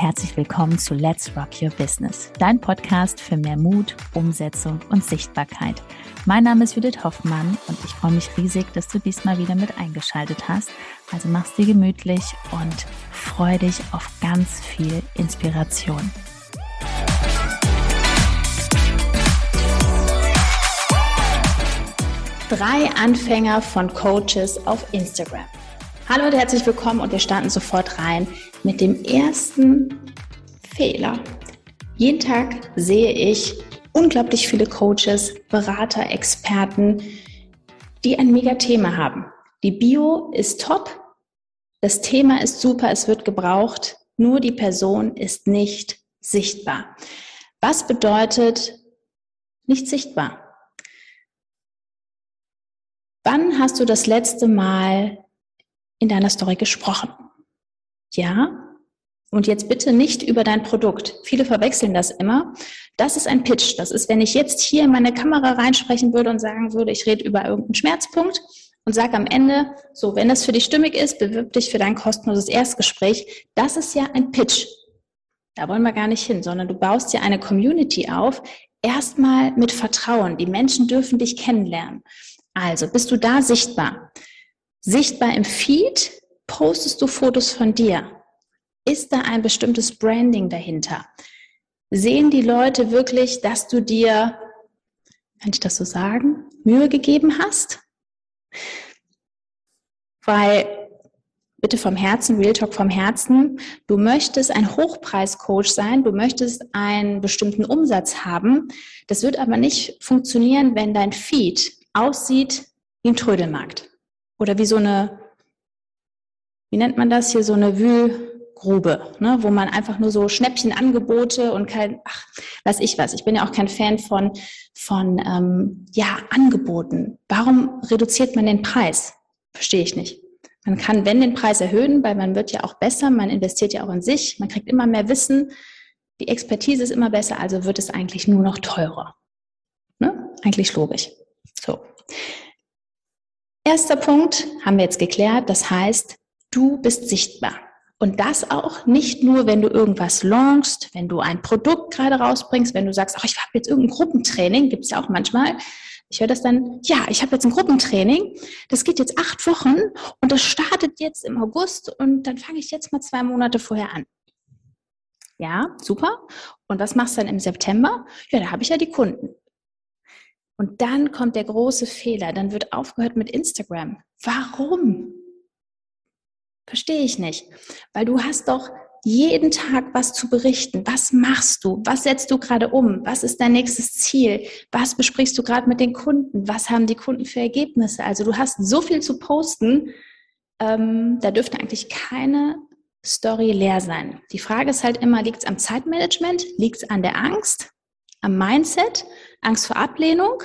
herzlich willkommen zu Let's Rock Your Business, dein Podcast für mehr Mut, Umsetzung und Sichtbarkeit. Mein Name ist Judith Hoffmann und ich freue mich riesig, dass du diesmal wieder mit eingeschaltet hast. Also mach's dir gemütlich und freu dich auf ganz viel Inspiration. Drei Anfänger von Coaches auf Instagram. Hallo und herzlich willkommen und wir starten sofort rein mit dem ersten Fehler. Jeden Tag sehe ich unglaublich viele Coaches, Berater, Experten, die ein mega Thema haben. Die Bio ist top, das Thema ist super, es wird gebraucht, nur die Person ist nicht sichtbar. Was bedeutet nicht sichtbar? Wann hast du das letzte Mal in deiner Story gesprochen. Ja? Und jetzt bitte nicht über dein Produkt. Viele verwechseln das immer. Das ist ein Pitch. Das ist, wenn ich jetzt hier in meine Kamera reinsprechen würde und sagen würde, ich rede über irgendeinen Schmerzpunkt und sage am Ende, so, wenn das für dich stimmig ist, bewirb dich für dein kostenloses Erstgespräch. Das ist ja ein Pitch. Da wollen wir gar nicht hin, sondern du baust ja eine Community auf. Erstmal mit Vertrauen. Die Menschen dürfen dich kennenlernen. Also, bist du da sichtbar? Sichtbar im Feed postest du Fotos von dir. Ist da ein bestimmtes Branding dahinter? Sehen die Leute wirklich, dass du dir, kann ich das so sagen, Mühe gegeben hast? Weil, bitte vom Herzen, Real Talk vom Herzen, du möchtest ein Hochpreiscoach sein, du möchtest einen bestimmten Umsatz haben. Das wird aber nicht funktionieren, wenn dein Feed aussieht wie ein Trödelmarkt oder wie so eine, wie nennt man das hier, so eine Wühlgrube, ne, wo man einfach nur so Schnäppchenangebote und kein, ach, weiß ich was. Ich bin ja auch kein Fan von, von ähm, ja, Angeboten. Warum reduziert man den Preis? Verstehe ich nicht. Man kann, wenn den Preis erhöhen, weil man wird ja auch besser, man investiert ja auch in sich, man kriegt immer mehr Wissen, die Expertise ist immer besser, also wird es eigentlich nur noch teurer. Ne? Eigentlich logisch. So. Erster Punkt haben wir jetzt geklärt, das heißt, du bist sichtbar. Und das auch nicht nur, wenn du irgendwas launchst, wenn du ein Produkt gerade rausbringst, wenn du sagst, ach, ich habe jetzt irgendein Gruppentraining, gibt es ja auch manchmal. Ich höre das dann, ja, ich habe jetzt ein Gruppentraining, das geht jetzt acht Wochen und das startet jetzt im August und dann fange ich jetzt mal zwei Monate vorher an. Ja, super. Und was machst du dann im September? Ja, da habe ich ja die Kunden. Und dann kommt der große Fehler, dann wird aufgehört mit Instagram. Warum? Verstehe ich nicht. Weil du hast doch jeden Tag was zu berichten. Was machst du? Was setzt du gerade um? Was ist dein nächstes Ziel? Was besprichst du gerade mit den Kunden? Was haben die Kunden für Ergebnisse? Also du hast so viel zu posten, ähm, da dürfte eigentlich keine Story leer sein. Die Frage ist halt immer, liegt es am Zeitmanagement? Liegt es an der Angst? Am Mindset? Angst vor Ablehnung?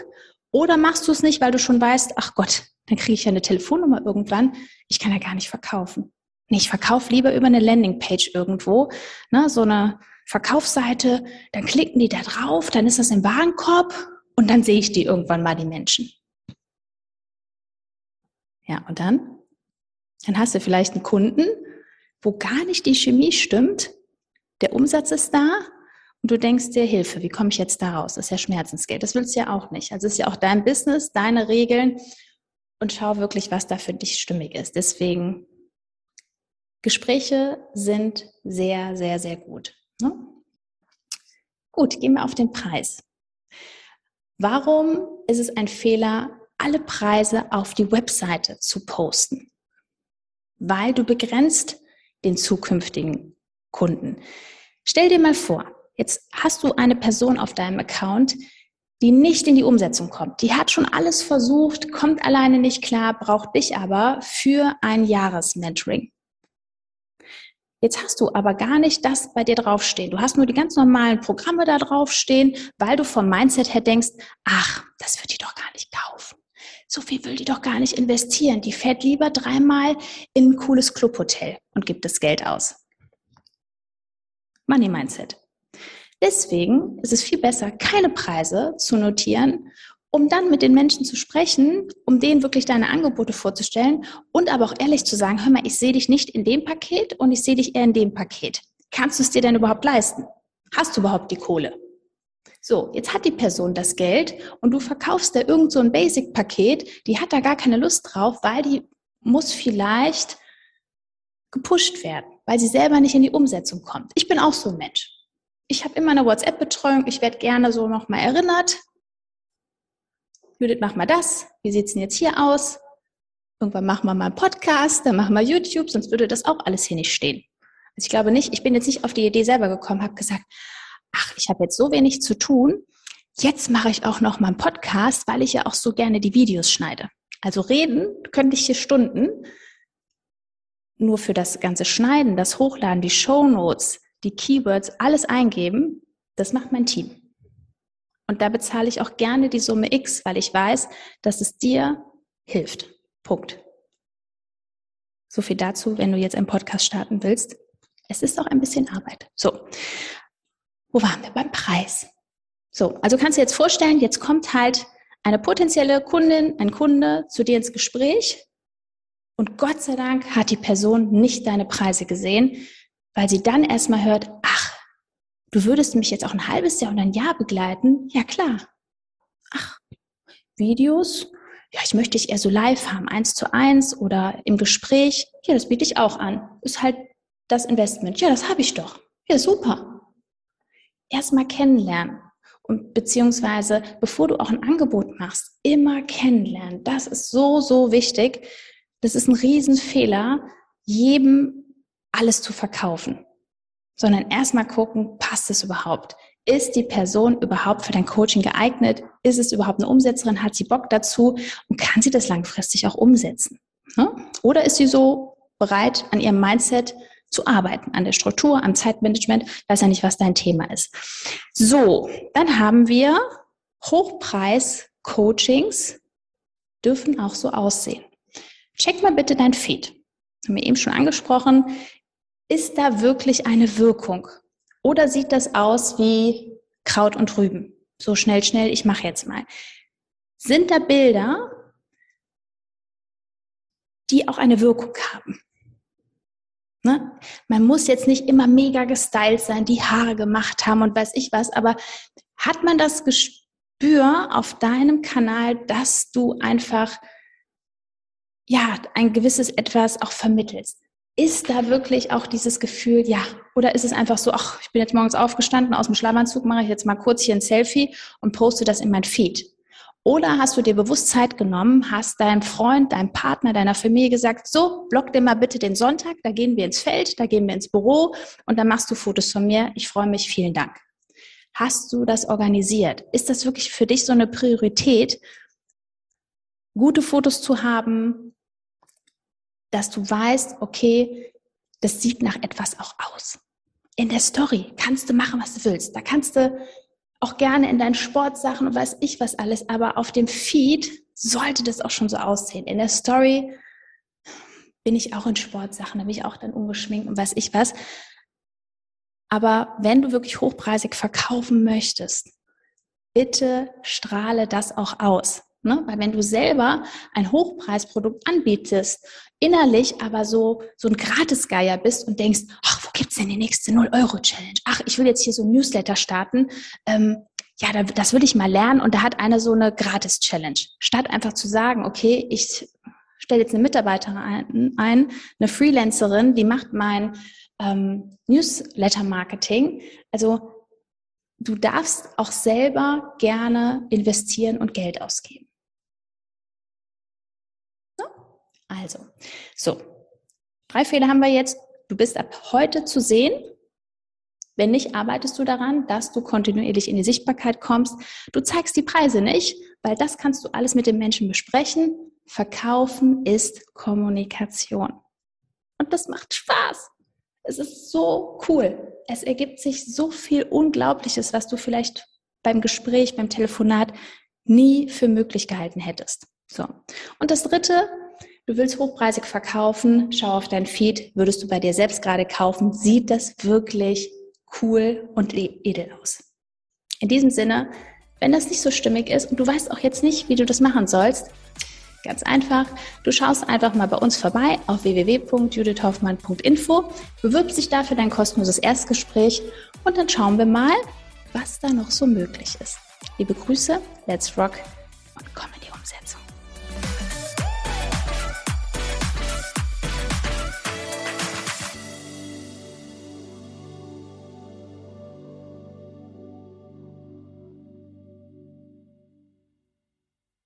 Oder machst du es nicht, weil du schon weißt, ach Gott, dann kriege ich ja eine Telefonnummer irgendwann, ich kann ja gar nicht verkaufen. Nee, ich verkaufe lieber über eine Landingpage irgendwo, ne, so eine Verkaufsseite, dann klicken die da drauf, dann ist das im Warenkorb und dann sehe ich die irgendwann mal, die Menschen. Ja, und dann? Dann hast du vielleicht einen Kunden, wo gar nicht die Chemie stimmt, der Umsatz ist da, und du denkst dir, Hilfe, wie komme ich jetzt da raus? Das ist ja Schmerzensgeld. Das willst du ja auch nicht. Also es ist ja auch dein Business, deine Regeln und schau wirklich, was da für dich stimmig ist. Deswegen, Gespräche sind sehr, sehr, sehr gut. Ne? Gut, gehen wir auf den Preis. Warum ist es ein Fehler, alle Preise auf die Webseite zu posten? Weil du begrenzt den zukünftigen Kunden. Stell dir mal vor, Jetzt hast du eine Person auf deinem Account, die nicht in die Umsetzung kommt. Die hat schon alles versucht, kommt alleine nicht klar, braucht dich aber für ein Jahresmentoring. Jetzt hast du aber gar nicht das bei dir draufstehen. Du hast nur die ganz normalen Programme da draufstehen, weil du vom Mindset her denkst, ach, das wird die doch gar nicht kaufen. So viel will die doch gar nicht investieren. Die fährt lieber dreimal in ein cooles Clubhotel und gibt das Geld aus. Money Mindset. Deswegen ist es viel besser, keine Preise zu notieren, um dann mit den Menschen zu sprechen, um denen wirklich deine Angebote vorzustellen und aber auch ehrlich zu sagen, hör mal, ich sehe dich nicht in dem Paket und ich sehe dich eher in dem Paket. kannst du es dir denn überhaupt leisten? Hast du überhaupt die Kohle? So, jetzt hat die Person das Geld und du verkaufst da irgend so ein Basic-Paket, die hat da gar keine Lust drauf, weil die muss vielleicht gepusht werden, weil sie selber nicht in die Umsetzung kommt. Ich bin auch so ein Mensch. Ich habe immer eine WhatsApp-Betreuung, ich werde gerne so nochmal erinnert. Judith, mach mal das. Wie sieht's denn jetzt hier aus? Irgendwann machen wir mal einen Podcast, dann machen wir YouTube, sonst würde das auch alles hier nicht stehen. Also ich glaube nicht, ich bin jetzt nicht auf die Idee selber gekommen, habe gesagt, ach, ich habe jetzt so wenig zu tun, jetzt mache ich auch noch mal einen Podcast, weil ich ja auch so gerne die Videos schneide. Also reden könnte ich hier Stunden, nur für das ganze Schneiden, das Hochladen, die Show Notes, die Keywords, alles eingeben, das macht mein Team. Und da bezahle ich auch gerne die Summe X, weil ich weiß, dass es dir hilft. Punkt. So viel dazu, wenn du jetzt einen Podcast starten willst. Es ist auch ein bisschen Arbeit. So, wo waren wir beim Preis? So, also kannst du dir jetzt vorstellen, jetzt kommt halt eine potenzielle Kundin, ein Kunde zu dir ins Gespräch und Gott sei Dank hat die Person nicht deine Preise gesehen, weil sie dann erstmal hört, ach, du würdest mich jetzt auch ein halbes Jahr oder ein Jahr begleiten? Ja klar. Ach, Videos? Ja, ich möchte dich eher so live haben, eins zu eins oder im Gespräch. Ja, das biete ich auch an. Ist halt das Investment. Ja, das habe ich doch. Ja, super. Erstmal kennenlernen. Und beziehungsweise, bevor du auch ein Angebot machst, immer kennenlernen. Das ist so, so wichtig. Das ist ein Riesenfehler, jedem alles zu verkaufen. Sondern erstmal gucken, passt es überhaupt? Ist die Person überhaupt für dein Coaching geeignet? Ist es überhaupt eine Umsetzerin? Hat sie Bock dazu? Und kann sie das langfristig auch umsetzen? Ne? Oder ist sie so bereit, an ihrem Mindset zu arbeiten, an der Struktur, am Zeitmanagement. Ich weiß ja nicht, was dein Thema ist. So, dann haben wir Hochpreis-Coachings dürfen auch so aussehen. Check mal bitte dein Feed. Haben wir eben schon angesprochen. Ist da wirklich eine Wirkung? Oder sieht das aus wie Kraut und Rüben? So schnell, schnell, ich mache jetzt mal. Sind da Bilder, die auch eine Wirkung haben? Ne? Man muss jetzt nicht immer mega gestylt sein, die Haare gemacht haben und weiß ich was, aber hat man das Gespür auf deinem Kanal, dass du einfach ja ein gewisses etwas auch vermittelst? Ist da wirklich auch dieses Gefühl, ja, oder ist es einfach so, ach, ich bin jetzt morgens aufgestanden, aus dem Schlafanzug mache ich jetzt mal kurz hier ein Selfie und poste das in mein Feed? Oder hast du dir bewusst Zeit genommen, hast deinem Freund, deinem Partner, deiner Familie gesagt, so, block dir mal bitte den Sonntag, da gehen wir ins Feld, da gehen wir ins Büro und dann machst du Fotos von mir. Ich freue mich, vielen Dank. Hast du das organisiert? Ist das wirklich für dich so eine Priorität, gute Fotos zu haben, dass du weißt, okay, das sieht nach etwas auch aus. In der Story kannst du machen, was du willst. Da kannst du auch gerne in deinen Sportsachen und weiß ich was alles, aber auf dem Feed sollte das auch schon so aussehen. In der Story bin ich auch in Sportsachen, da bin ich auch dann ungeschminkt und weiß ich was. Aber wenn du wirklich hochpreisig verkaufen möchtest, bitte strahle das auch aus. Ne? Weil wenn du selber ein Hochpreisprodukt anbietest, innerlich aber so, so ein Gratisgeier bist und denkst, ach, wo gibt's denn die nächste 0-Euro-Challenge? Ach, ich will jetzt hier so ein Newsletter starten. Ähm, ja, das will ich mal lernen. Und da hat einer so eine Gratis-Challenge. Statt einfach zu sagen, okay, ich stelle jetzt eine Mitarbeiterin ein, ein eine Freelancerin, die macht mein ähm, Newsletter-Marketing. Also du darfst auch selber gerne investieren und Geld ausgeben. Also, so, drei Fehler haben wir jetzt. Du bist ab heute zu sehen. Wenn nicht, arbeitest du daran, dass du kontinuierlich in die Sichtbarkeit kommst. Du zeigst die Preise nicht, weil das kannst du alles mit den Menschen besprechen. Verkaufen ist Kommunikation. Und das macht Spaß. Es ist so cool. Es ergibt sich so viel Unglaubliches, was du vielleicht beim Gespräch, beim Telefonat nie für möglich gehalten hättest. So. Und das dritte, Du willst hochpreisig verkaufen, schau auf dein Feed, würdest du bei dir selbst gerade kaufen, sieht das wirklich cool und e-, edel aus. In diesem Sinne, wenn das nicht so stimmig ist und du weißt auch jetzt nicht, wie du das machen sollst, ganz einfach, du schaust einfach mal bei uns vorbei auf www.judithhoffmann.info, bewirbst dich dafür dein kostenloses Erstgespräch und dann schauen wir mal, was da noch so möglich ist. Liebe Grüße, let's rock und komm in die Umsetzung.